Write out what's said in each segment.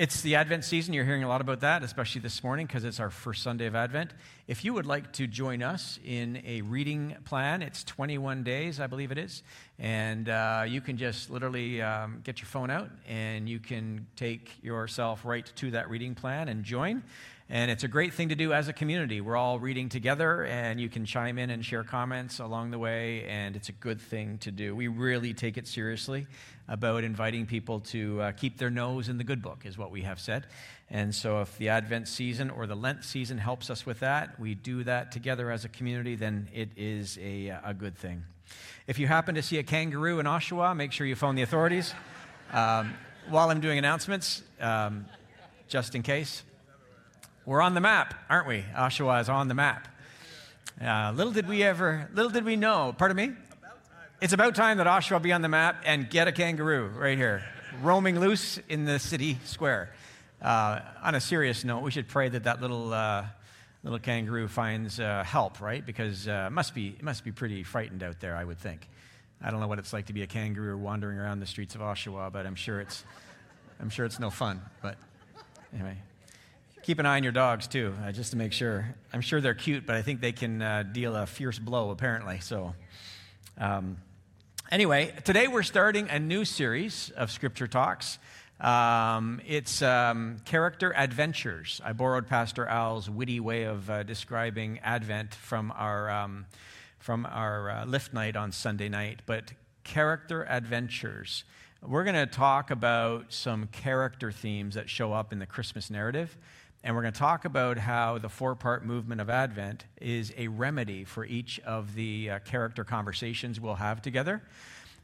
it's the Advent season. You're hearing a lot about that, especially this morning because it's our first Sunday of Advent. If you would like to join us in a reading plan, it's 21 days, I believe it is. And uh, you can just literally um, get your phone out and you can take yourself right to that reading plan and join. And it's a great thing to do as a community. We're all reading together, and you can chime in and share comments along the way, and it's a good thing to do. We really take it seriously about inviting people to uh, keep their nose in the good book, is what we have said. And so, if the Advent season or the Lent season helps us with that, we do that together as a community, then it is a, a good thing. If you happen to see a kangaroo in Oshawa, make sure you phone the authorities. Um, while I'm doing announcements, um, just in case. We're on the map, aren't we? Oshawa is on the map. Uh, little did we ever, little did we know, pardon me? It's about time that Oshawa be on the map and get a kangaroo right here, roaming loose in the city square. Uh, on a serious note, we should pray that that little, uh, little kangaroo finds uh, help, right? Because uh, it, must be, it must be pretty frightened out there, I would think. I don't know what it's like to be a kangaroo wandering around the streets of Oshawa, but I'm sure it's, I'm sure it's no fun. But anyway, Keep an eye on your dogs too, uh, just to make sure. I'm sure they're cute, but I think they can uh, deal a fierce blow, apparently. So, um, anyway, today we're starting a new series of scripture talks. Um, it's um, character adventures. I borrowed Pastor Al's witty way of uh, describing Advent from our um, from our uh, lift night on Sunday night, but character adventures. We're going to talk about some character themes that show up in the Christmas narrative. And we're going to talk about how the four part movement of Advent is a remedy for each of the uh, character conversations we'll have together.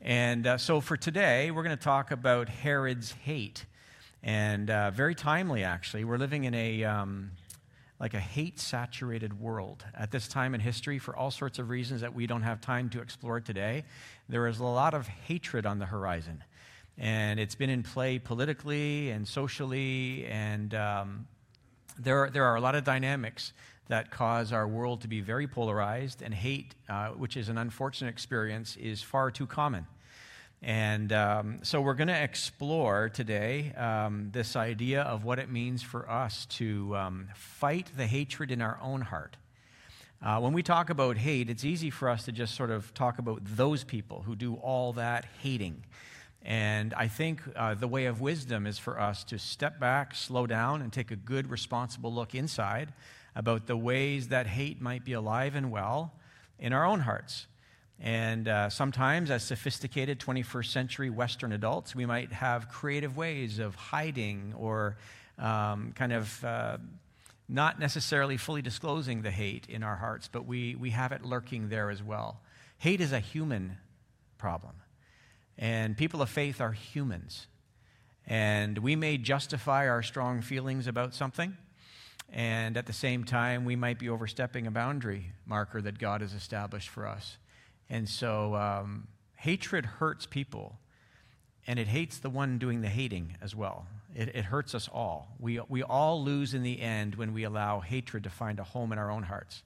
And uh, so for today, we're going to talk about Herod's hate. And uh, very timely, actually. We're living in a. Um, like a hate saturated world at this time in history for all sorts of reasons that we don't have time to explore today. There is a lot of hatred on the horizon, and it's been in play politically and socially, and um, there are, there are a lot of dynamics that cause our world to be very polarized, and hate, uh, which is an unfortunate experience, is far too common. And um, so we're going to explore today um, this idea of what it means for us to um, fight the hatred in our own heart. Uh, when we talk about hate, it's easy for us to just sort of talk about those people who do all that hating. And I think uh, the way of wisdom is for us to step back, slow down, and take a good, responsible look inside about the ways that hate might be alive and well in our own hearts. And uh, sometimes, as sophisticated 21st century Western adults, we might have creative ways of hiding or um, kind of uh, not necessarily fully disclosing the hate in our hearts, but we, we have it lurking there as well. Hate is a human problem. And people of faith are humans. And we may justify our strong feelings about something, and at the same time, we might be overstepping a boundary marker that God has established for us. And so, um, hatred hurts people, and it hates the one doing the hating as well. It, it hurts us all. We, we all lose in the end when we allow hatred to find a home in our own hearts.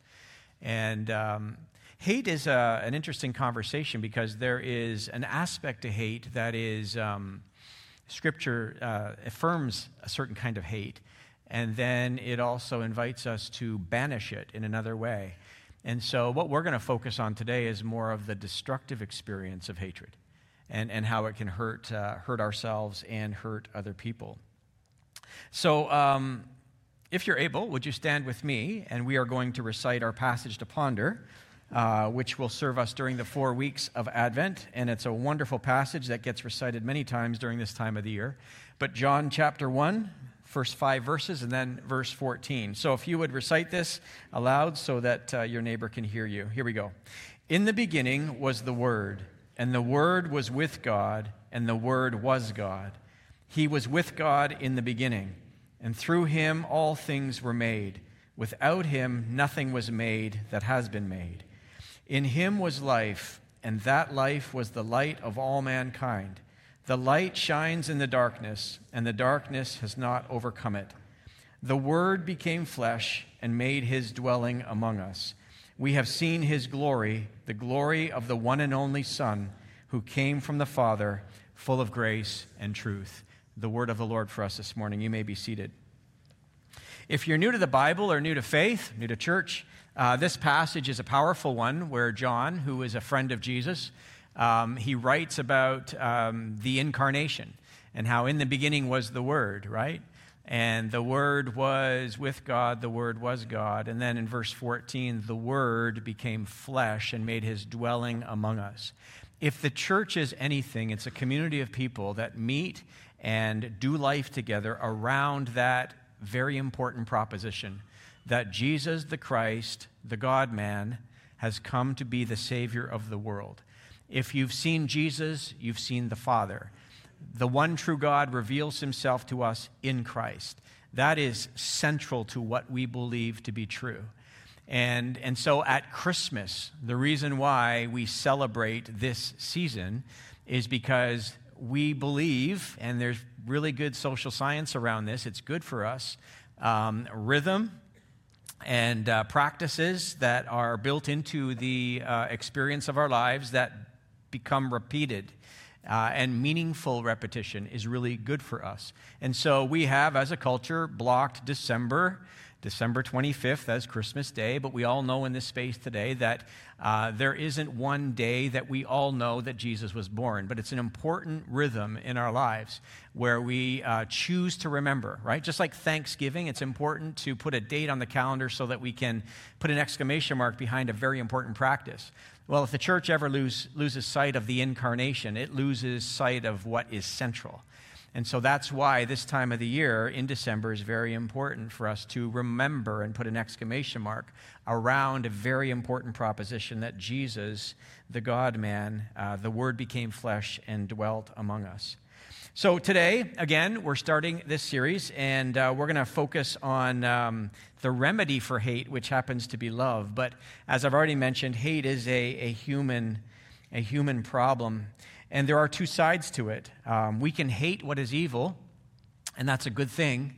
And um, Hate is a, uh, an interesting conversation because there is an aspect to hate that is, um, Scripture uh, affirms a certain kind of hate, and then it also invites us to banish it in another way. And so, what we're going to focus on today is more of the destructive experience of hatred and, and how it can hurt, uh, hurt ourselves and hurt other people. So, um, if you're able, would you stand with me? And we are going to recite our passage to ponder uh, which will serve us during the four weeks of Advent. And it's a wonderful passage that gets recited many times during this time of the year. But John chapter 1, first five verses, and then verse 14. So if you would recite this aloud so that uh, your neighbor can hear you. Here we go. In the beginning was the Word, and the Word was with God, and the Word was God. He was with God in the beginning, and through him all things were made. Without him, nothing was made that has been made. In him was life, and that life was the light of all mankind. The light shines in the darkness, and the darkness has not overcome it. The Word became flesh and made his dwelling among us. We have seen his glory, the glory of the one and only Son, who came from the Father, full of grace and truth. the word of the Lord for us this morning. You may be seated. If you're new to the Bible or new to faith, new to church, uh, this passage is a powerful one where John, who is a friend of Jesus, um, he writes about um, the incarnation and how in the beginning was the Word, right? And the Word was with God, the Word was God. And then in verse 14, the Word became flesh and made his dwelling among us. If the church is anything, it's a community of people that meet and do life together around that very important proposition that Jesus the Christ, the God man, has come to be the Savior of the world. If you've seen Jesus, you've seen the Father. The one true God reveals himself to us in Christ. That is central to what we believe to be true. And, and so at Christmas, the reason why we celebrate this season is because we believe, and there's really good social science around this, it's good for us, um, rhythm and uh, practices that are built into the uh, experience of our lives that become repeated. Uh, and meaningful repetition is really good for us. And so we have, as a culture, blocked December December 25th as Christmas Day, but we all know in this space today that uh, there isn't one day that we all know that Jesus was born, but it's an important rhythm in our lives where we uh, choose to remember, right? Just like Thanksgiving, it's important to put a date on the calendar so that we can put an exclamation mark behind a very important practice. Well, if the church ever lose, loses sight of the incarnation, it loses sight of what is central. And so that's why this time of the year in December is very important for us to remember and put an exclamation mark around a very important proposition that Jesus, the God man, uh, the Word became flesh and dwelt among us. So today, again, we're starting this series, and uh, we're going to focus on um, the remedy for hate, which happens to be love. But as I've already mentioned, hate is a, a human a human problem. And there are two sides to it. Um, we can hate what is evil, and that's a good thing.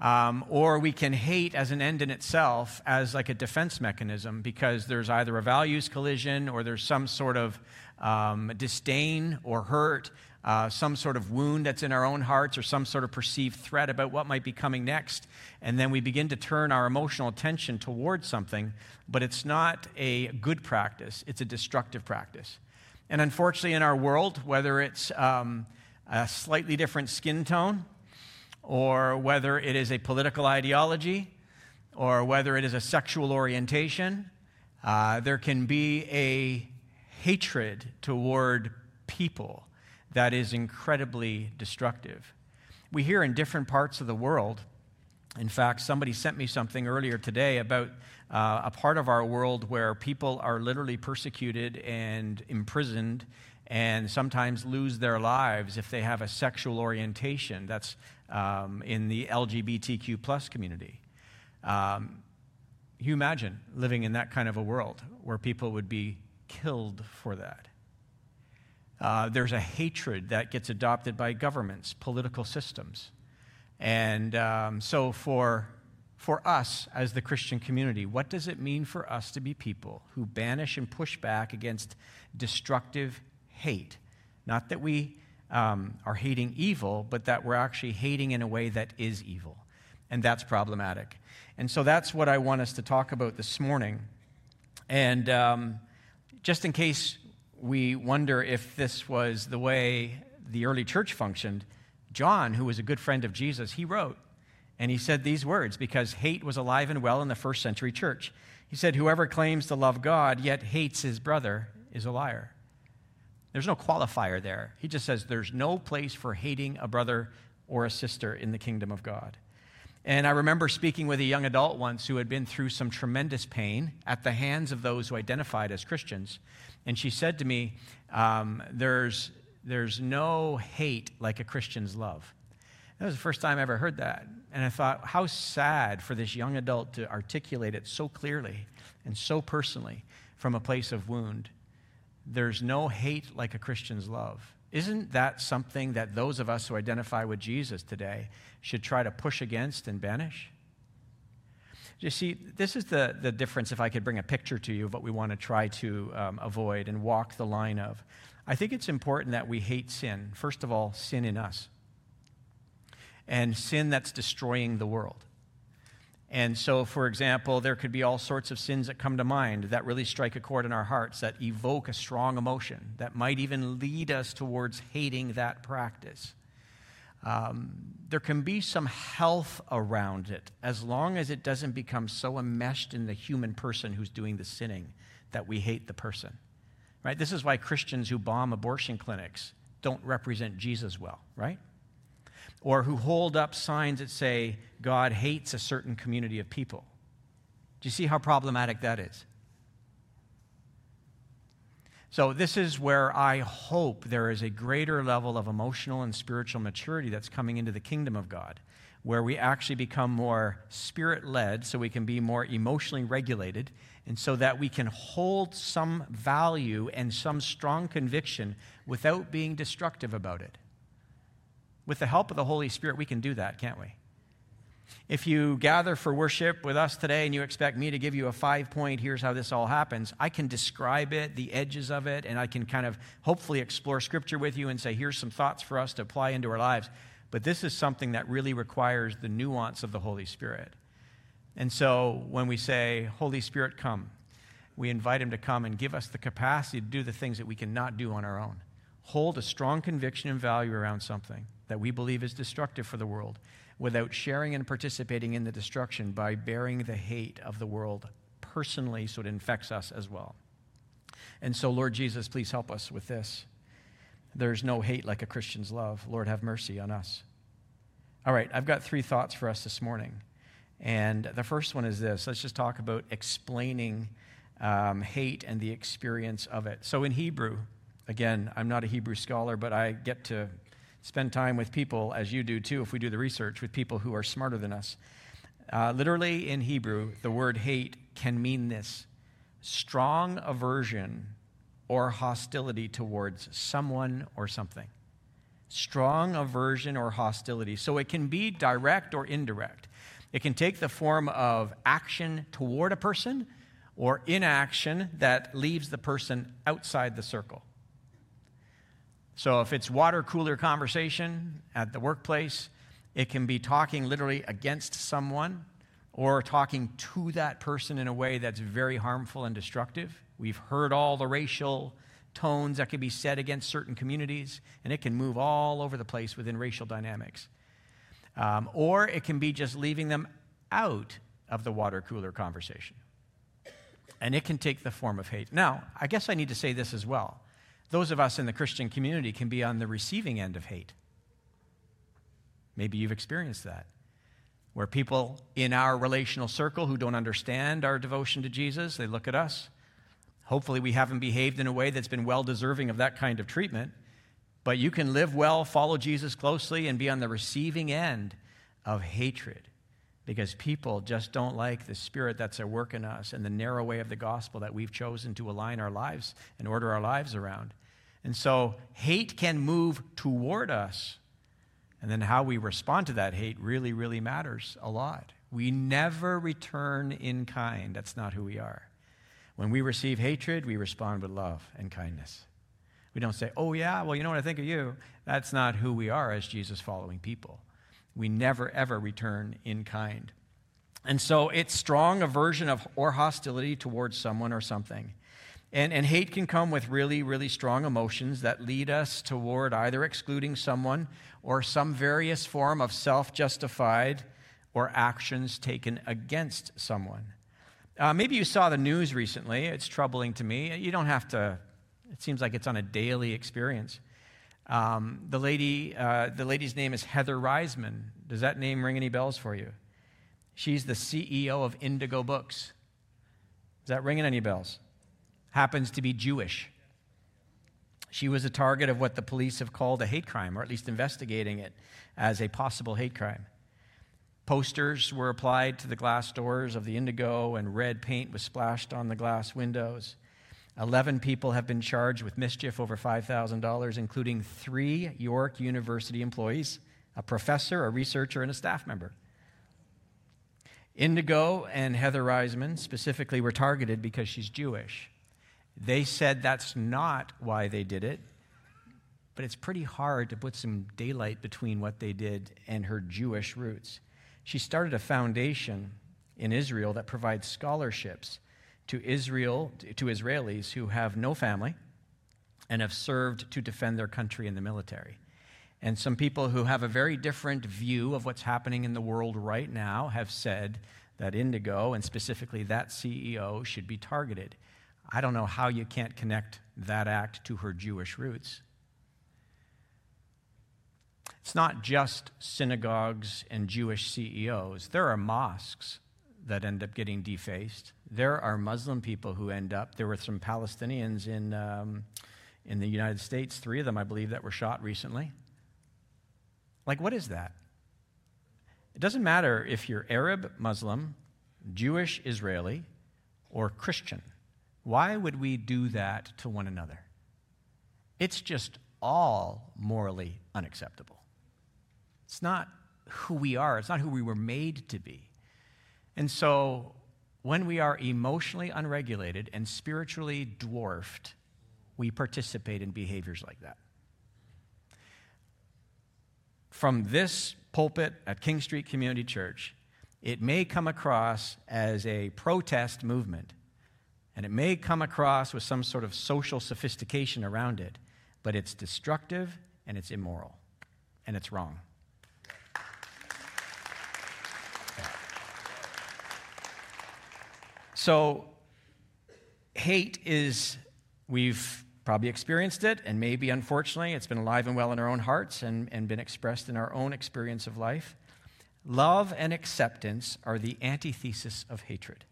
Um, or we can hate as an end in itself as like a defense mechanism because there's either a values collision or there's some sort of um, disdain or hurt, uh, some sort of wound that's in our own hearts or some sort of perceived threat about what might be coming next. And then we begin to turn our emotional attention towards something, but it's not a good practice, it's a destructive practice. And unfortunately, in our world, whether it's um, a slightly different skin tone, or whether it is a political ideology, or whether it is a sexual orientation, uh, there can be a hatred toward people that is incredibly destructive. We hear in different parts of the world, in fact, somebody sent me something earlier today about uh, a part of our world where people are literally persecuted and imprisoned and sometimes lose their lives if they have a sexual orientation that's um, in the LGBTQ plus community. Um, you imagine living in that kind of a world where people would be killed for that. Uh, there's a hatred that gets adopted by governments, political systems. And um, so, for for us as the Christian community? What does it mean for us to be people who banish and push back against destructive hate? Not that we um, are hating evil, but that we're actually hating in a way that is evil. And that's problematic. And so that's what I want us to talk about this morning. And um, just in case we wonder if this was the way the early church functioned, John, who was a good friend of Jesus, he wrote, and he said these words because hate was alive and well in the first century church. He said, Whoever claims to love God yet hates his brother is a liar. There's no qualifier there. He just says there's no place for hating a brother or a sister in the kingdom of God. And I remember speaking with a young adult once who had been through some tremendous pain at the hands of those who identified as Christians. And she said to me, um, there's, there's no hate like a Christian's love. That was the first time I ever heard that. And I thought, how sad for this young adult to articulate it so clearly and so personally from a place of wound. There's no hate like a Christian's love. Isn't that something that those of us who identify with Jesus today should try to push against and banish? You see, this is the, the difference, if I could bring a picture to you of what we want to try to um, avoid and walk the line of. I think it's important that we hate sin. First of all, sin in us. and sin that's destroying the world. And so, for example, there could be all sorts of sins that come to mind that really strike a chord in our hearts, that evoke a strong emotion, that might even lead us towards hating that practice. Um, there can be some health around it as long as it doesn't become so enmeshed in the human person who's doing the sinning that we hate the person. Right? This is why Christians who bomb abortion clinics don't represent Jesus well, right? or who hold up signs that say God hates a certain community of people. Do you see how problematic that is? So, this is where I hope there is a greater level of emotional and spiritual maturity that's coming into the kingdom of God, where we actually become more spirit led so we can be more emotionally regulated, and so that we can hold some value and some strong conviction without being destructive about it. With the help of the Holy Spirit, we can do that, can't we? If you gather for worship with us today and you expect me to give you a five point, here's how this all happens, I can describe it, the edges of it, and I can kind of hopefully explore scripture with you and say, here's some thoughts for us to apply into our lives. But this is something that really requires the nuance of the Holy Spirit. And so when we say, Holy Spirit, come, we invite him to come and give us the capacity to do the things that we cannot do on our own. Hold a strong conviction and value around something that we believe is destructive for the world without sharing and participating in the destruction by bearing the hate of the world personally so it infects us as well. And so, Lord Jesus, please help us with this. There's no hate like a Christian's love. Lord, have mercy on us. All right, I've got three thoughts for us this morning. And the first one is this let's just talk about explaining um, hate and the experience of it. So, in Hebrew, again, I'm not a Hebrew scholar, but I get to spend time with people, as you do too, if we do the research, with people who are smarter than us. Uh, literally in Hebrew, the word hate can mean this strong aversion or hostility towards someone or something. Strong aversion or hostility. So it can be direct or indirect. It can take the form of action toward a person or inaction that leaves the person outside the circle. So if it's water cooler conversation at the workplace, it can be talking literally against someone or talking to that person in a way that's very harmful and destructive. We've heard all the racial tones that can be said against certain communities, and it can move all over the place within racial dynamics. Um, or it can be just leaving them out of the water cooler conversation. And it can take the form of hate. Now, I guess I need to say this as well those of us in the Christian community can be on the receiving end of hate. Maybe you've experienced that, where people in our relational circle who don't understand our devotion to Jesus, they look at us. Hopefully, we haven't behaved in a way that's been well deserving of that kind of treatment. But you can live well, follow Jesus closely, and be on the receiving end of hatred because people just don't like the spirit that's at work in us and the narrow way of the gospel that we've chosen to align our lives and order our lives around. And so hate can move toward us. And then how we respond to that hate really, really matters a lot. We never return in kind. That's not who we are. When we receive hatred, we respond with love and kindness. We don't say, oh, yeah, well, you know what I think of you. That's not who we are as Jesus following people we never, ever return in kind. And so it's strong aversion of or hostility towards someone or something. And, and hate can come with really, really strong emotions that lead us toward either excluding someone or some various form of self justified or actions taken against someone. Uh, maybe you saw the news recently. It's troubling to me. You don't have to, it seems like it's on a daily experience. Um, the, lady, uh, the lady's name is Heather Reisman. Does that name ring any bells for you? She's the CEO of Indigo Books. Is that ringing any bells? Happens to be Jewish. She was a target of what the police have called a hate crime, or at least investigating it as a possible hate crime. Posters were applied to the glass doors of the Indigo, and red paint was splashed on the glass windows. 11 people have been charged with mischief over $5,000, including three York University employees, a professor, a researcher, and a staff member. Indigo and Heather Reisman specifically were targeted because she's Jewish. They said that's not why they did it. but it's pretty hard to put some daylight between what they did and her Jewish roots. She started a foundation in Israel that provides scholarships to Israel to Israelis who have no family and have served to defend their country in the military. And some people who have a very different view of what's happening in the world right now have said that Indigo, and specifically that CEO, should be targeted. I don't know how you can't connect that act to her Jewish roots. It's not just synagogues and Jewish CEOs, there are mosques that end up getting defaced. There are Muslim people who end up, there were some Palestinians in, um, in the United States, three of them, I believe, that were shot recently. Like, what is that? It doesn't matter if you're Arab, Muslim, Jewish, Israeli, or Christian. Why would we do that to one another? It's just all morally unacceptable. It's not who we are, it's not who we were made to be. And so, when we are emotionally unregulated and spiritually dwarfed, we participate in behaviors like that. From this pulpit at King Street Community Church, it may come across as a protest movement, and it may come across with some sort of social sophistication around it, but it's destructive and it's immoral and it's wrong. So, hate is, we've probably experienced it, and maybe unfortunately it's been alive and well in our own hearts and, and been expressed in our own experience of life. Love and acceptance are the antithesis of hatred.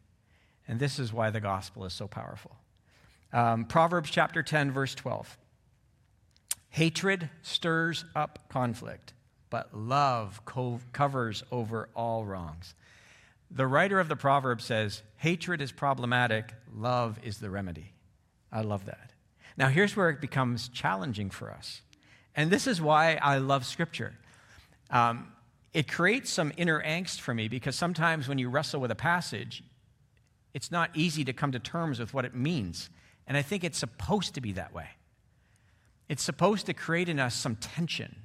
And this is why the gospel is so powerful. Um, Proverbs chapter 10, verse 12. Hatred stirs up conflict, but love co- covers over all wrongs. The writer of the proverb says, Hatred is problematic, love is the remedy. I love that. Now, here's where it becomes challenging for us. And this is why I love Scripture. Um, it creates some inner angst for me because sometimes when you wrestle with a passage, it's not easy to come to terms with what it means. And I think it's supposed to be that way. It's supposed to create in us some tension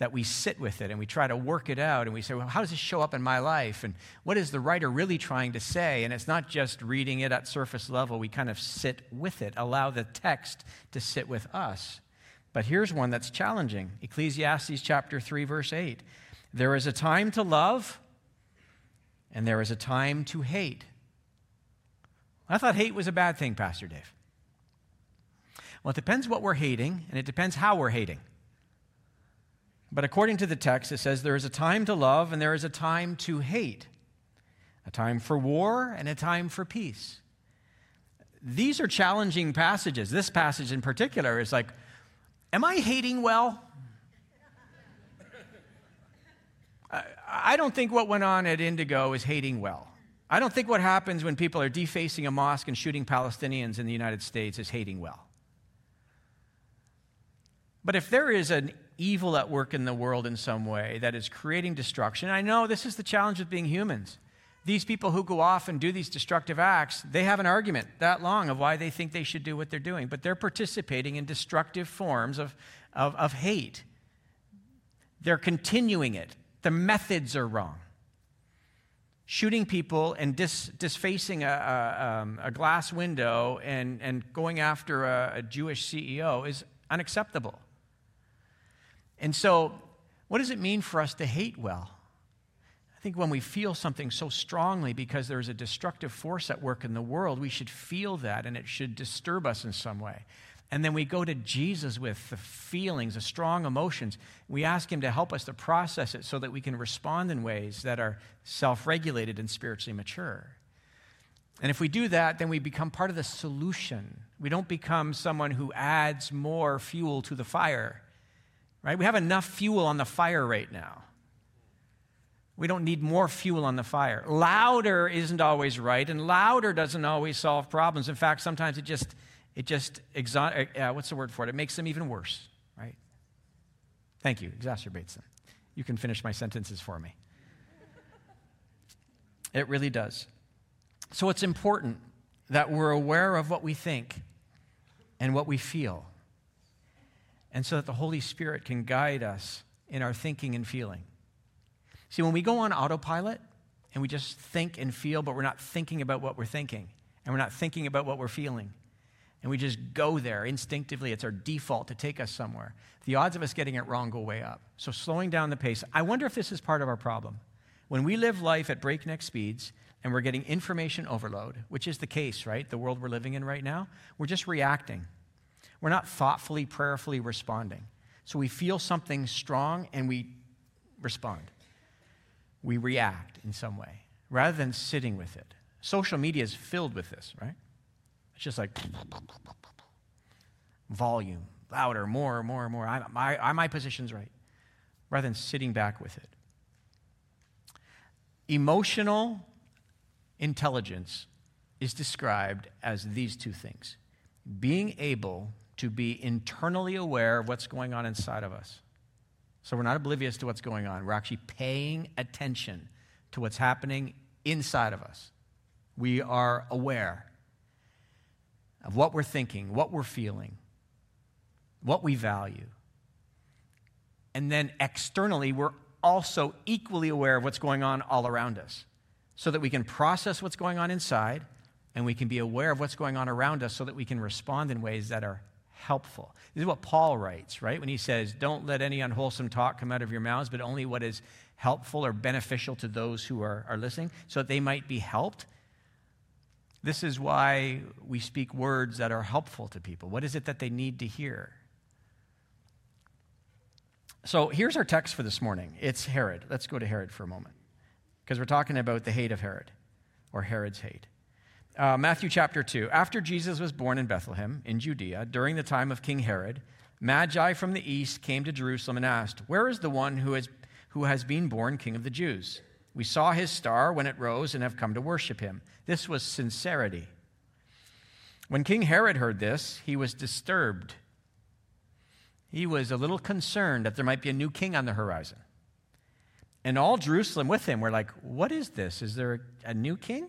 that we sit with it and we try to work it out and we say, well, how does this show up in my life? And what is the writer really trying to say? And it's not just reading it at surface level, we kind of sit with it, allow the text to sit with us. But here's one that's challenging Ecclesiastes chapter 3, verse 8. There is a time to love, and there is a time to hate. I thought hate was a bad thing, Pastor Dave. Well, it depends what we're hating, and it depends how we're hating. But according to the text, it says there is a time to love and there is a time to hate, a time for war and a time for peace. These are challenging passages. This passage in particular is like, Am I hating well? I don't think what went on at Indigo is hating well. I don't think what happens when people are defacing a mosque and shooting Palestinians in the United States is hating well. But if there is an evil at work in the world in some way that is creating destruction, I know this is the challenge with being humans. These people who go off and do these destructive acts, they have an argument that long of why they think they should do what they're doing, but they're participating in destructive forms of, of, of hate. They're continuing it. The methods are wrong. Shooting people and dis, disfacing a, a, um, a, glass window and, and going after a, a Jewish CEO is unacceptable. And so, what does it mean for us to hate well? I think when we feel something so strongly because there's a destructive force at work in the world, we should feel that and it should disturb us in some way. And then we go to Jesus with the feelings, the strong emotions. We ask Him to help us to process it so that we can respond in ways that are self regulated and spiritually mature. And if we do that, then we become part of the solution. We don't become someone who adds more fuel to the fire, right? We have enough fuel on the fire right now. We don't need more fuel on the fire. Louder isn't always right, and louder doesn't always solve problems. In fact, sometimes it just it just, exo- uh, what's the word for it? It makes them even worse, right? Thank you, exacerbates them. You can finish my sentences for me. It really does. So it's important that we're aware of what we think and what we feel. And so that the Holy Spirit can guide us in our thinking and feeling. See, when we go on autopilot and we just think and feel, but we're not thinking about what we're thinking, and we're not thinking about what we're feeling, and we just go there instinctively, it's our default to take us somewhere, the odds of us getting it wrong go way up. So, slowing down the pace, I wonder if this is part of our problem. When we live life at breakneck speeds and we're getting information overload, which is the case, right? The world we're living in right now, we're just reacting. We're not thoughtfully, prayerfully responding. So we feel something strong and we respond. We react in some way rather than sitting with it. Social media is filled with this, right? It's just like volume, louder, more, more, more. I, my, my position's right, rather than sitting back with it. Emotional intelligence is described as these two things being able to be internally aware of what's going on inside of us. So we're not oblivious to what's going on, we're actually paying attention to what's happening inside of us. We are aware of what we're thinking, what we're feeling, what we value. And then externally, we're also equally aware of what's going on all around us so that we can process what's going on inside and we can be aware of what's going on around us so that we can respond in ways that are helpful. This is what Paul writes, right? When he says, Don't let any unwholesome talk come out of your mouths, but only what is helpful or beneficial to those who are, are listening, so that they might be helped. This is why we speak words that are helpful to people. What is it that they need to hear? So here's our text for this morning. It's Herod. Let's go to Herod for a moment, because we're talking about the hate of Herod, or Herod's hate. Uh, Matthew chapter 2. After Jesus was born in Bethlehem, in Judea, during the time of King Herod, Magi from the east came to Jerusalem and asked, Where is the one who has, who has been born king of the Jews? We saw his star when it rose and have come to worship him. This was sincerity. When King Herod heard this, he was disturbed. He was a little concerned that there might be a new king on the horizon. And all Jerusalem with him were like, What is this? Is there a new king?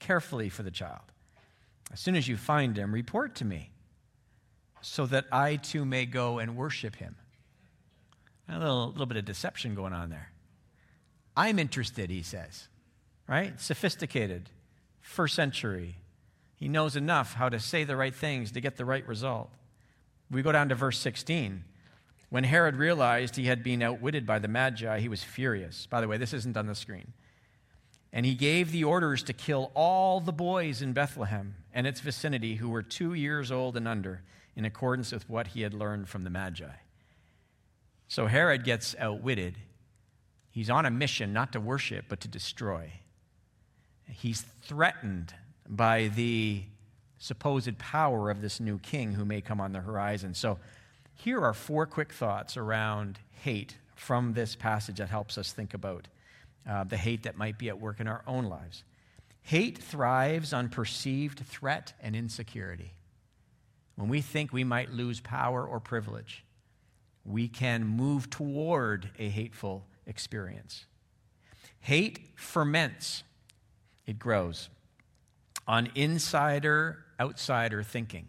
carefully for the child. As soon as you find him, report to me so that I too may go and worship him. A little, little bit of deception going on there. I'm interested, he says, right? Sophisticated, first century. He knows enough how to say the right things to get the right result. We go down to verse 16. When Herod realized he had been outwitted by the Magi, he was furious. By the way, this isn't on the screen. And he gave the orders to kill all the boys in Bethlehem and its vicinity who were two years old and under, in accordance with what he had learned from the Magi. So Herod gets outwitted. He's on a mission not to worship, but to destroy. He's threatened by the supposed power of this new king who may come on the horizon. So here are four quick thoughts around hate from this passage that helps us think about uh, the hate that might be at work in our own lives. Hate thrives on perceived threat and insecurity. When we think we might lose power or privilege, we can move toward a hateful experience. Hate ferments, it grows on insider outsider thinking.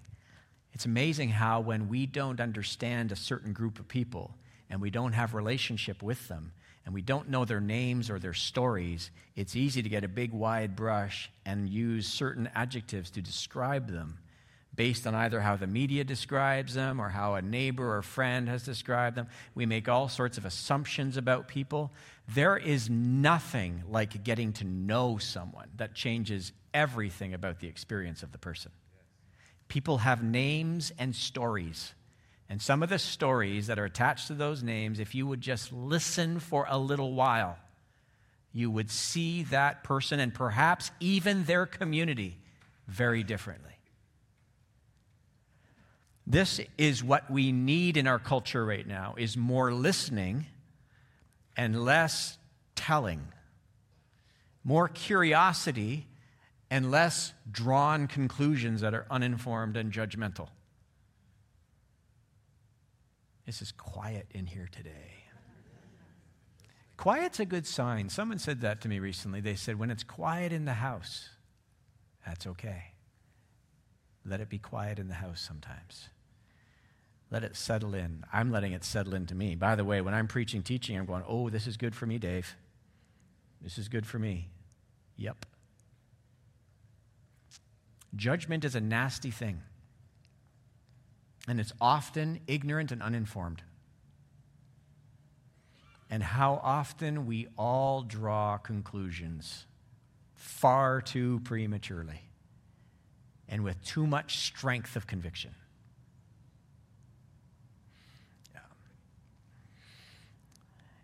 It's amazing how, when we don't understand a certain group of people and we don't have relationship with them, and we don't know their names or their stories, it's easy to get a big wide brush and use certain adjectives to describe them based on either how the media describes them or how a neighbor or friend has described them. We make all sorts of assumptions about people. There is nothing like getting to know someone that changes everything about the experience of the person. People have names and stories. And some of the stories that are attached to those names, if you would just listen for a little while, you would see that person and perhaps even their community very differently. This is what we need in our culture right now is more listening and less telling. More curiosity and less drawn conclusions that are uninformed and judgmental. This is quiet in here today. Quiet's a good sign. Someone said that to me recently. They said, when it's quiet in the house, that's okay. Let it be quiet in the house sometimes. Let it settle in. I'm letting it settle into me. By the way, when I'm preaching, teaching, I'm going, oh, this is good for me, Dave. This is good for me. Yep. Judgment is a nasty thing, and it's often ignorant and uninformed and how often we all draw conclusions far too prematurely and with too much strength of conviction.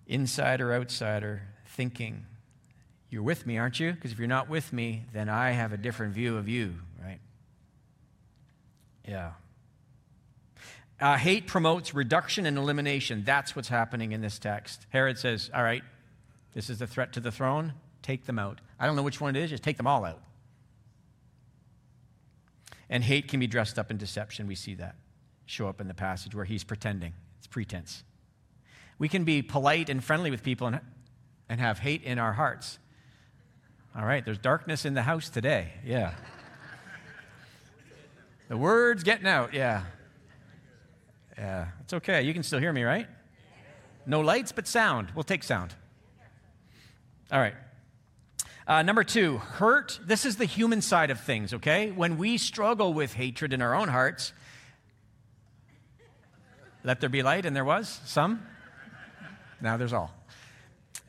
Insider, outsider, thinking. You're with me, aren't you? Because if you're not with me, then I have a different view of you, right? Yeah. Uh, hate promotes reduction and elimination. That's what's happening in this text. Herod says, All right, this is the threat to the throne. Take them out. I don't know which one it is, just take them all out. And hate can be dressed up in deception. We see that show up in the passage where he's pretending, it's pretense. We can be polite and friendly with people and, and have hate in our hearts. All right, there's darkness in the house today. Yeah. the word's getting out. Yeah. Yeah, it's okay. You can still hear me, right? No lights, but sound. We'll take sound. All right. Uh, number two, hurt. This is the human side of things, okay? When we struggle with hatred in our own hearts, let there be light, and there was some. Now there's all.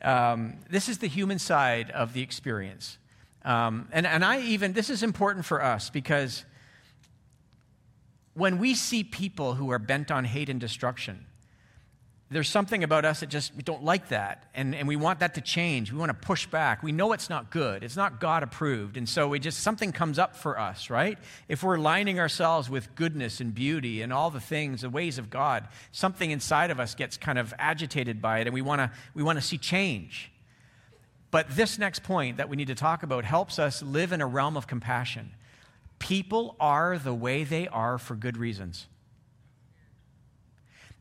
Um, this is the human side of the experience. Um, and, and I even, this is important for us because when we see people who are bent on hate and destruction, there's something about us that just we don't like that. And, and we want that to change. We want to push back. We know it's not good. It's not god approved. And so we just something comes up for us right? If we're lining ourselves with goodness and beauty and all the things the ways of god something inside of us gets kind of agitated by it and we want to we want to see change. But this next point that we need to talk about helps us live in a realm of compassion People are the way they are for good reasons.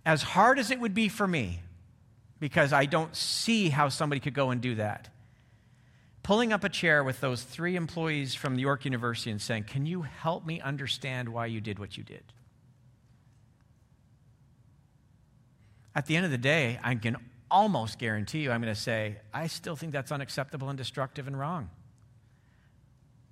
As hard as it would be for me, because I don't see how somebody could go and do that, pulling up a chair with those three employees from the York University and saying, Can you help me understand why you did what you did? At the end of the day, I can almost guarantee you I'm going to say, I still think that's unacceptable and destructive and wrong.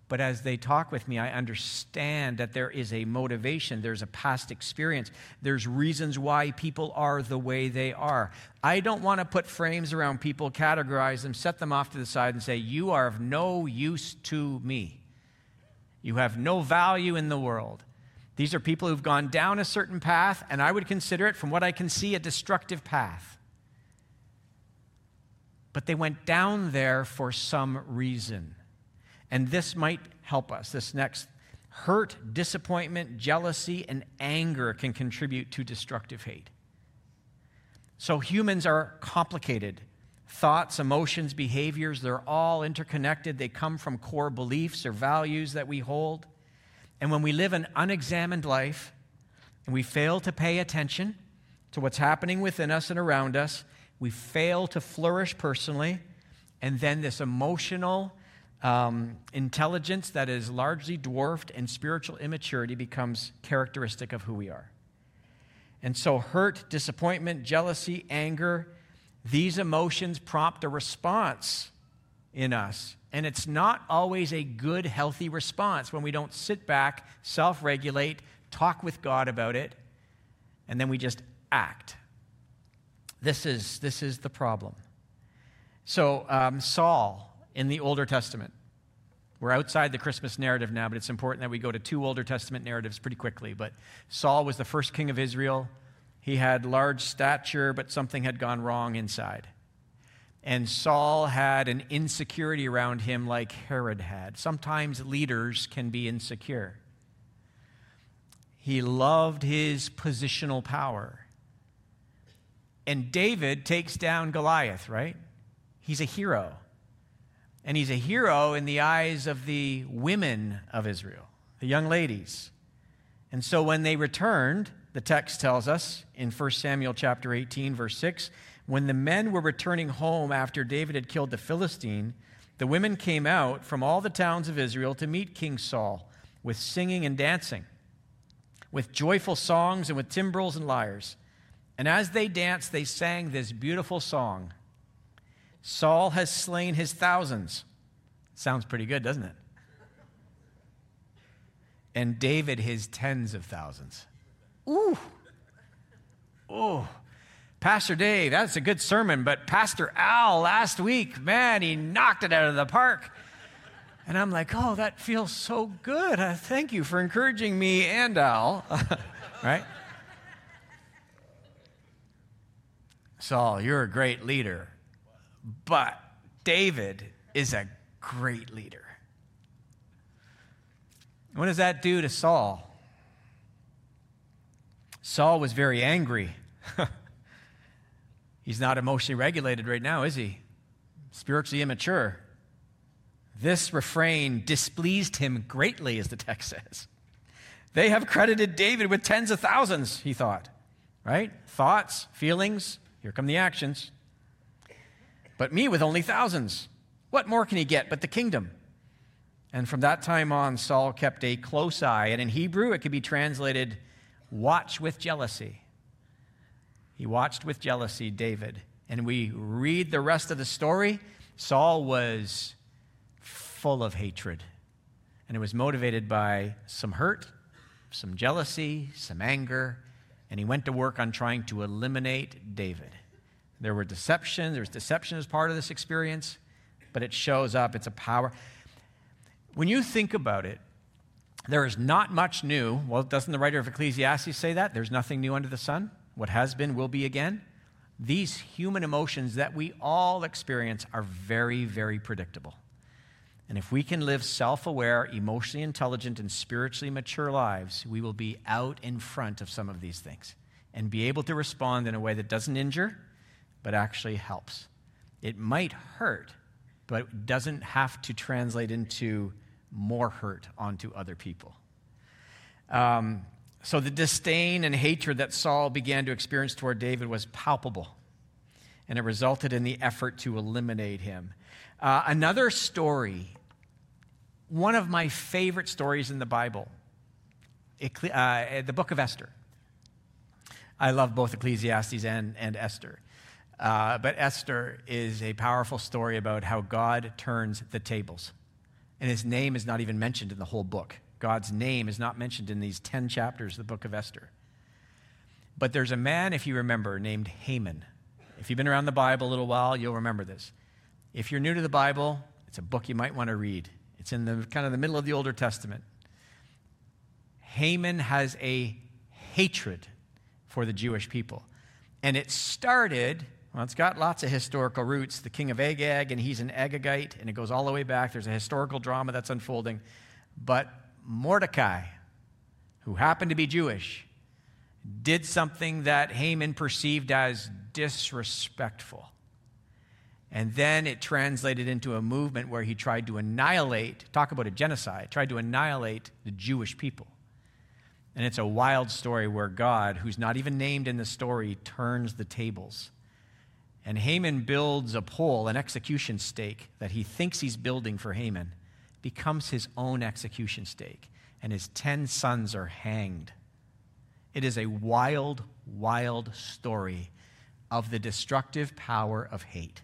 But as they talk with me, I understand that there is a motivation, there's a past experience, there's reasons why people are the way they are. I don't want to put frames around people, categorize them, set them off to the side, and say, You are of no use to me. You have no value in the world. These are people who've gone down a certain path, and I would consider it, from what I can see, a destructive path. But they went down there for some reason. And this might help us. This next hurt, disappointment, jealousy, and anger can contribute to destructive hate. So humans are complicated. Thoughts, emotions, behaviors, they're all interconnected. They come from core beliefs or values that we hold. And when we live an unexamined life and we fail to pay attention to what's happening within us and around us, we fail to flourish personally. And then this emotional, um, intelligence that is largely dwarfed and spiritual immaturity becomes characteristic of who we are. And so, hurt, disappointment, jealousy, anger, these emotions prompt a response in us. And it's not always a good, healthy response when we don't sit back, self regulate, talk with God about it, and then we just act. This is, this is the problem. So, um, Saul in the Older Testament, we're outside the Christmas narrative now, but it's important that we go to two Older Testament narratives pretty quickly. But Saul was the first king of Israel. He had large stature, but something had gone wrong inside. And Saul had an insecurity around him like Herod had. Sometimes leaders can be insecure. He loved his positional power. And David takes down Goliath, right? He's a hero. And he's a hero in the eyes of the women of Israel, the young ladies. And so when they returned, the text tells us in 1 Samuel chapter 18 verse 6, when the men were returning home after David had killed the Philistine, the women came out from all the towns of Israel to meet King Saul with singing and dancing, with joyful songs and with timbrels and lyres. And as they danced, they sang this beautiful song Saul has slain his thousands. Sounds pretty good, doesn't it? And David his tens of thousands. Ooh. Oh. Pastor Dave, that's a good sermon, but Pastor Al last week, man, he knocked it out of the park. And I'm like, oh, that feels so good. Uh, thank you for encouraging me and Al. right? Saul, you're a great leader. But David is a great leader. What does that do to Saul? Saul was very angry. He's not emotionally regulated right now, is he? Spiritually immature. This refrain displeased him greatly, as the text says. They have credited David with tens of thousands, he thought. Right? Thoughts, feelings, here come the actions but me with only thousands. What more can he get but the kingdom? And from that time on, Saul kept a close eye, and in Hebrew it could be translated watch with jealousy. He watched with jealousy David. And we read the rest of the story. Saul was full of hatred, and it was motivated by some hurt, some jealousy, some anger, and he went to work on trying to eliminate David. There were deception. There's deception as part of this experience, but it shows up. It's a power. When you think about it, there is not much new. Well, doesn't the writer of Ecclesiastes say that? There's nothing new under the sun. What has been will be again. These human emotions that we all experience are very, very predictable. And if we can live self aware, emotionally intelligent, and spiritually mature lives, we will be out in front of some of these things and be able to respond in a way that doesn't injure, but actually helps. It might hurt, but doesn't have to translate into more hurt onto other people. Um, so the disdain and hatred that Saul began to experience toward David was palpable, and it resulted in the effort to eliminate him. Uh, another story, one of my favorite stories in the Bible, uh, the book of Esther. I love both Ecclesiastes and, and Esther. Uh, but Esther is a powerful story about how God turns the tables. And his name is not even mentioned in the whole book. God's name is not mentioned in these 10 chapters of the book of Esther. But there's a man, if you remember, named Haman. If you've been around the Bible a little while, you'll remember this. If you're new to the Bible, it's a book you might want to read. It's in the kind of the middle of the Older Testament. Haman has a hatred for the Jewish people. And it started well, it's got lots of historical roots. The king of Agag, and he's an Agagite, and it goes all the way back. There's a historical drama that's unfolding. But Mordecai, who happened to be Jewish, did something that Haman perceived as disrespectful. And then it translated into a movement where he tried to annihilate, talk about a genocide, tried to annihilate the Jewish people. And it's a wild story where God, who's not even named in the story, turns the tables and Haman builds a pole, an execution stake that he thinks he's building for Haman, becomes his own execution stake, and his 10 sons are hanged. It is a wild, wild story of the destructive power of hate.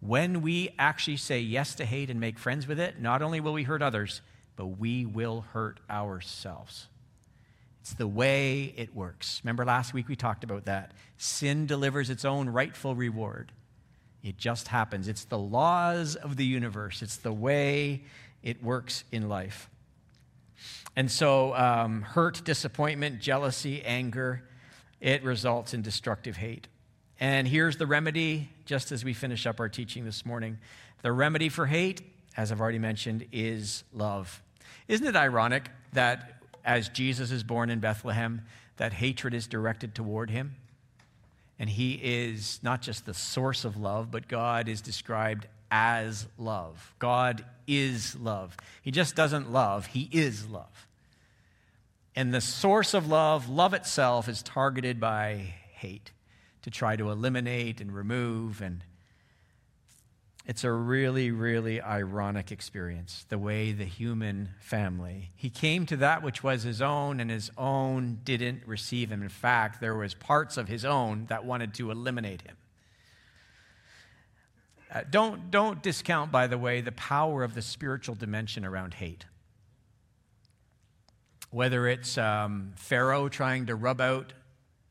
When we actually say yes to hate and make friends with it, not only will we hurt others, but we will hurt ourselves. It's the way it works. Remember last week we talked about that. Sin delivers its own rightful reward. It just happens. It's the laws of the universe, it's the way it works in life. And so, um, hurt, disappointment, jealousy, anger, it results in destructive hate. And here's the remedy, just as we finish up our teaching this morning. The remedy for hate, as I've already mentioned, is love. Isn't it ironic that as Jesus is born in Bethlehem, that hatred is directed toward him. And he is not just the source of love, but God is described as love. God is love. He just doesn't love, he is love. And the source of love, love itself, is targeted by hate to try to eliminate and remove. And it's a really, really ironic experience, the way the human family. He came to that which was his own, and his own didn't receive him. In fact, there was parts of his own that wanted to eliminate him. Uh, don't, don't discount, by the way, the power of the spiritual dimension around hate whether it's um, Pharaoh trying to rub out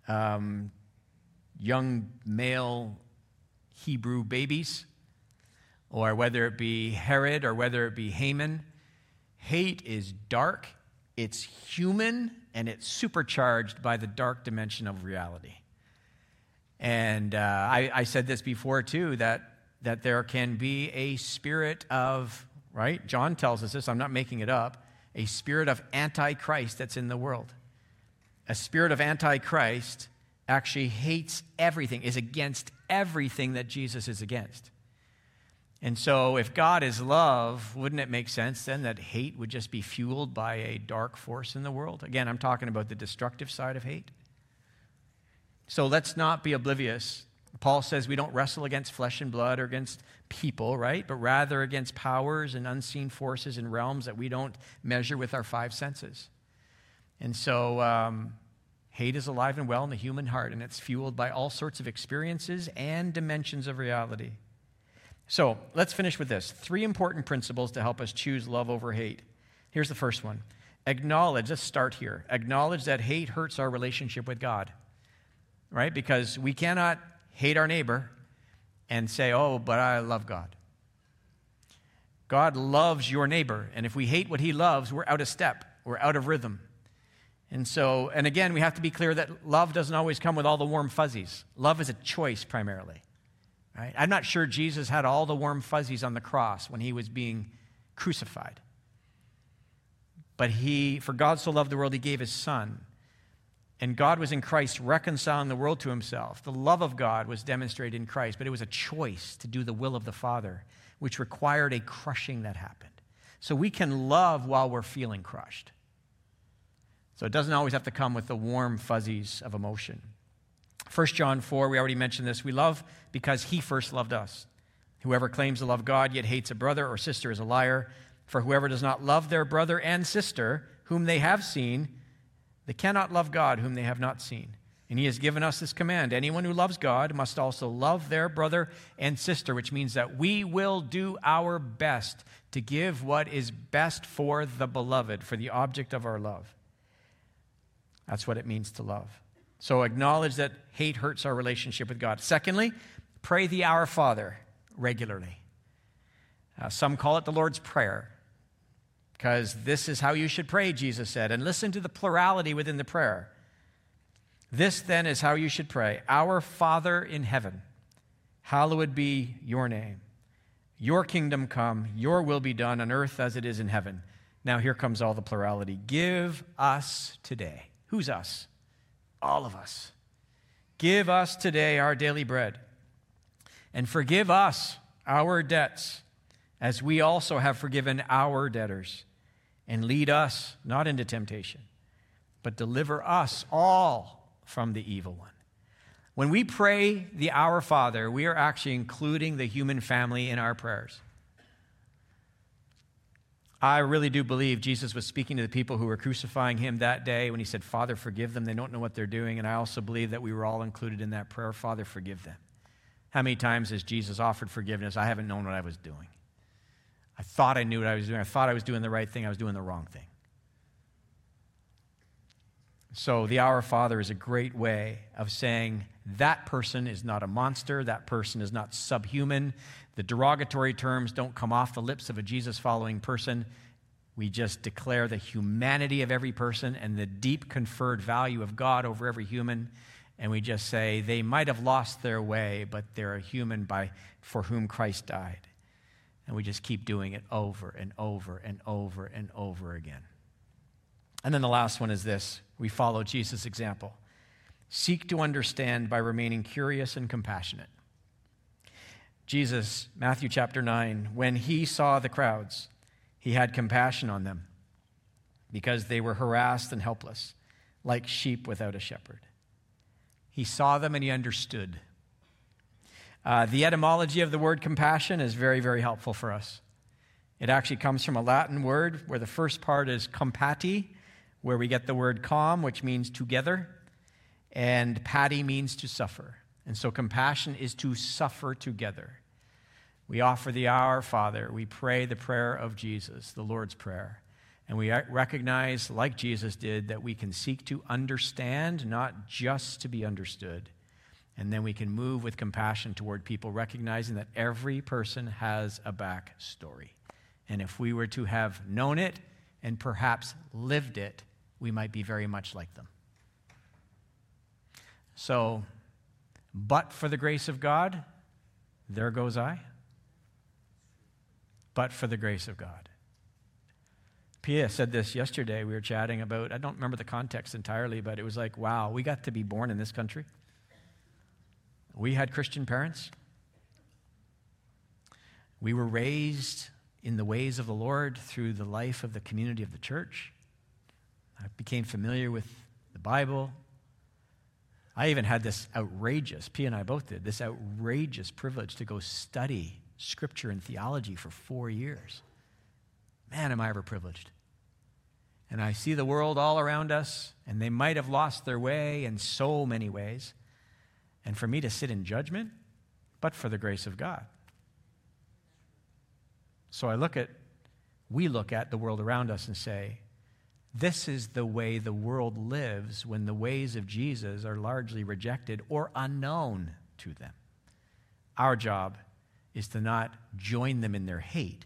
um, young male Hebrew babies, or whether it be Herod or whether it be Haman. Hate is dark, it's human, and it's supercharged by the dark dimension of reality. And uh, I, I said this before too that, that there can be a spirit of, right? John tells us this, I'm not making it up a spirit of antichrist that's in the world. A spirit of antichrist actually hates everything, is against everything that Jesus is against. And so, if God is love, wouldn't it make sense then that hate would just be fueled by a dark force in the world? Again, I'm talking about the destructive side of hate. So, let's not be oblivious. Paul says we don't wrestle against flesh and blood or against people, right? But rather against powers and unseen forces and realms that we don't measure with our five senses. And so, um, hate is alive and well in the human heart, and it's fueled by all sorts of experiences and dimensions of reality. So, let's finish with this three important principles to help us choose love over hate. Here's the first one acknowledge, let's start here. Acknowledge that hate hurts our relationship with God, right? Because we cannot hate our neighbor and say, oh, but I love God. God loves your neighbor, and if we hate what he loves, we're out of step, we're out of rhythm. And so, and again, we have to be clear that love doesn't always come with all the warm fuzzies. Love is a choice primarily. Right? I'm not sure Jesus had all the warm fuzzies on the cross when he was being crucified. But he, for God so loved the world, he gave his son and God was in Christ reconciling the world to himself. The love of God was demonstrated in Christ, but it was a choice to do the will of the Father, which required a crushing that happened. So we can love while we're feeling crushed. So it doesn't always have to come with the warm fuzzies of emotion. 1 John 4, we already mentioned this. We love because he first loved us. Whoever claims to love God yet hates a brother or sister is a liar. For whoever does not love their brother and sister, whom they have seen, they cannot love God whom they have not seen. And he has given us this command anyone who loves God must also love their brother and sister, which means that we will do our best to give what is best for the beloved, for the object of our love. That's what it means to love. So acknowledge that hate hurts our relationship with God. Secondly, pray the Our Father regularly. Uh, some call it the Lord's Prayer because this is how you should pray, Jesus said. And listen to the plurality within the prayer. This then is how you should pray Our Father in heaven, hallowed be your name. Your kingdom come, your will be done on earth as it is in heaven. Now here comes all the plurality. Give us today. Who's us? All of us. Give us today our daily bread. And forgive us our debts as we also have forgiven our debtors and lead us not into temptation, but deliver us all from the evil one. When we pray the Our Father, we are actually including the human family in our prayers. I really do believe Jesus was speaking to the people who were crucifying him that day when he said, Father, forgive them. They don't know what they're doing. And I also believe that we were all included in that prayer Father, forgive them. How many times has Jesus offered forgiveness? I haven't known what I was doing. I thought I knew what I was doing. I thought I was doing the right thing. I was doing the wrong thing. So, the Our Father is a great way of saying that person is not a monster, that person is not subhuman. The derogatory terms don't come off the lips of a Jesus following person. We just declare the humanity of every person and the deep conferred value of God over every human. And we just say they might have lost their way, but they're a human by, for whom Christ died. And we just keep doing it over and over and over and over again. And then the last one is this we follow Jesus' example. Seek to understand by remaining curious and compassionate. Jesus, Matthew chapter 9, when he saw the crowds, he had compassion on them because they were harassed and helpless, like sheep without a shepherd. He saw them and he understood. Uh, the etymology of the word compassion is very, very helpful for us. It actually comes from a Latin word where the first part is compati, where we get the word com, which means together, and pati means to suffer. And so compassion is to suffer together. We offer the Our Father. We pray the prayer of Jesus, the Lord's Prayer. And we recognize, like Jesus did, that we can seek to understand, not just to be understood. And then we can move with compassion toward people, recognizing that every person has a back story. And if we were to have known it and perhaps lived it, we might be very much like them. So, but for the grace of God, there goes I. But for the grace of God. Pia said this yesterday. We were chatting about, I don't remember the context entirely, but it was like, wow, we got to be born in this country. We had Christian parents. We were raised in the ways of the Lord through the life of the community of the church. I became familiar with the Bible. I even had this outrageous, P and I both did, this outrageous privilege to go study scripture and theology for four years. Man, am I ever privileged. And I see the world all around us, and they might have lost their way in so many ways. And for me to sit in judgment, but for the grace of God. So I look at, we look at the world around us and say, this is the way the world lives when the ways of Jesus are largely rejected or unknown to them. Our job is to not join them in their hate.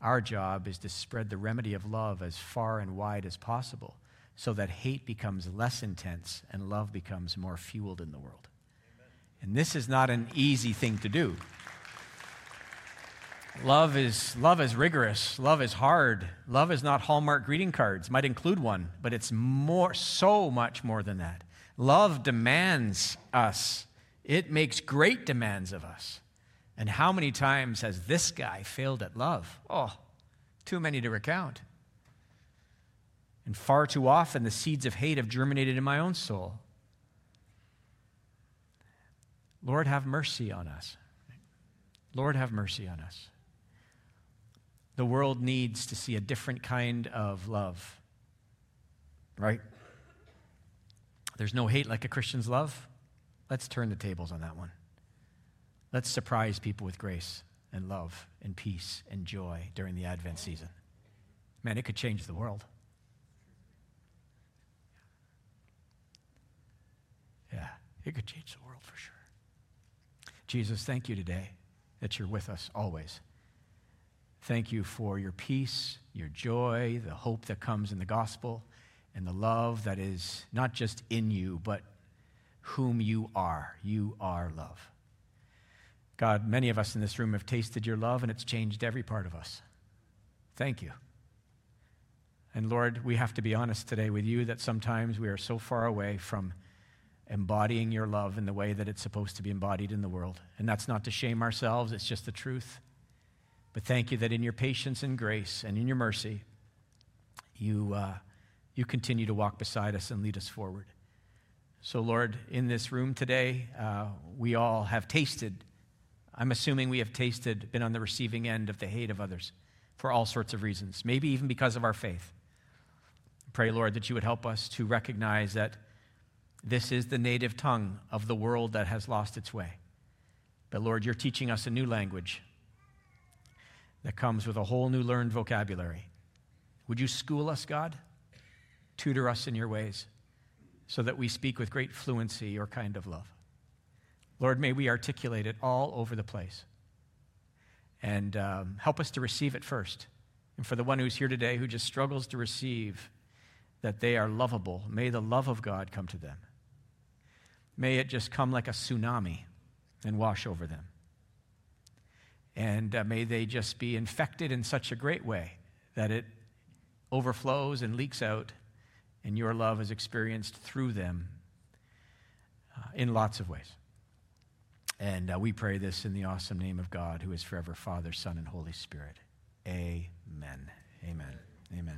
Our job is to spread the remedy of love as far and wide as possible so that hate becomes less intense and love becomes more fueled in the world. Amen. And this is not an easy thing to do. Love is, love is rigorous. Love is hard. Love is not Hallmark greeting cards. Might include one, but it's more, so much more than that. Love demands us. It makes great demands of us. And how many times has this guy failed at love? Oh, too many to recount. And far too often, the seeds of hate have germinated in my own soul. Lord, have mercy on us. Lord, have mercy on us. The world needs to see a different kind of love, right? There's no hate like a Christian's love. Let's turn the tables on that one. Let's surprise people with grace and love and peace and joy during the Advent season. Man, it could change the world. Yeah, it could change the world for sure. Jesus, thank you today that you're with us always. Thank you for your peace, your joy, the hope that comes in the gospel, and the love that is not just in you, but whom you are. You are love. God, many of us in this room have tasted your love, and it's changed every part of us. Thank you. And Lord, we have to be honest today with you that sometimes we are so far away from embodying your love in the way that it's supposed to be embodied in the world. And that's not to shame ourselves, it's just the truth. But thank you that in your patience and grace and in your mercy, you, uh, you continue to walk beside us and lead us forward. So, Lord, in this room today, uh, we all have tasted, I'm assuming we have tasted, been on the receiving end of the hate of others for all sorts of reasons, maybe even because of our faith. Pray, Lord, that you would help us to recognize that this is the native tongue of the world that has lost its way. But Lord, you're teaching us a new language that comes with a whole new learned vocabulary. Would you school us, God? Tutor us in your ways so that we speak with great fluency your kind of love. Lord, may we articulate it all over the place. And um, help us to receive it first. And for the one who's here today who just struggles to receive that they are lovable, may the love of God come to them. May it just come like a tsunami and wash over them. And uh, may they just be infected in such a great way that it overflows and leaks out and your love is experienced through them uh, in lots of ways. And uh, we pray this in the awesome name of God, who is forever Father, Son, and Holy Spirit. Amen. Amen. Amen.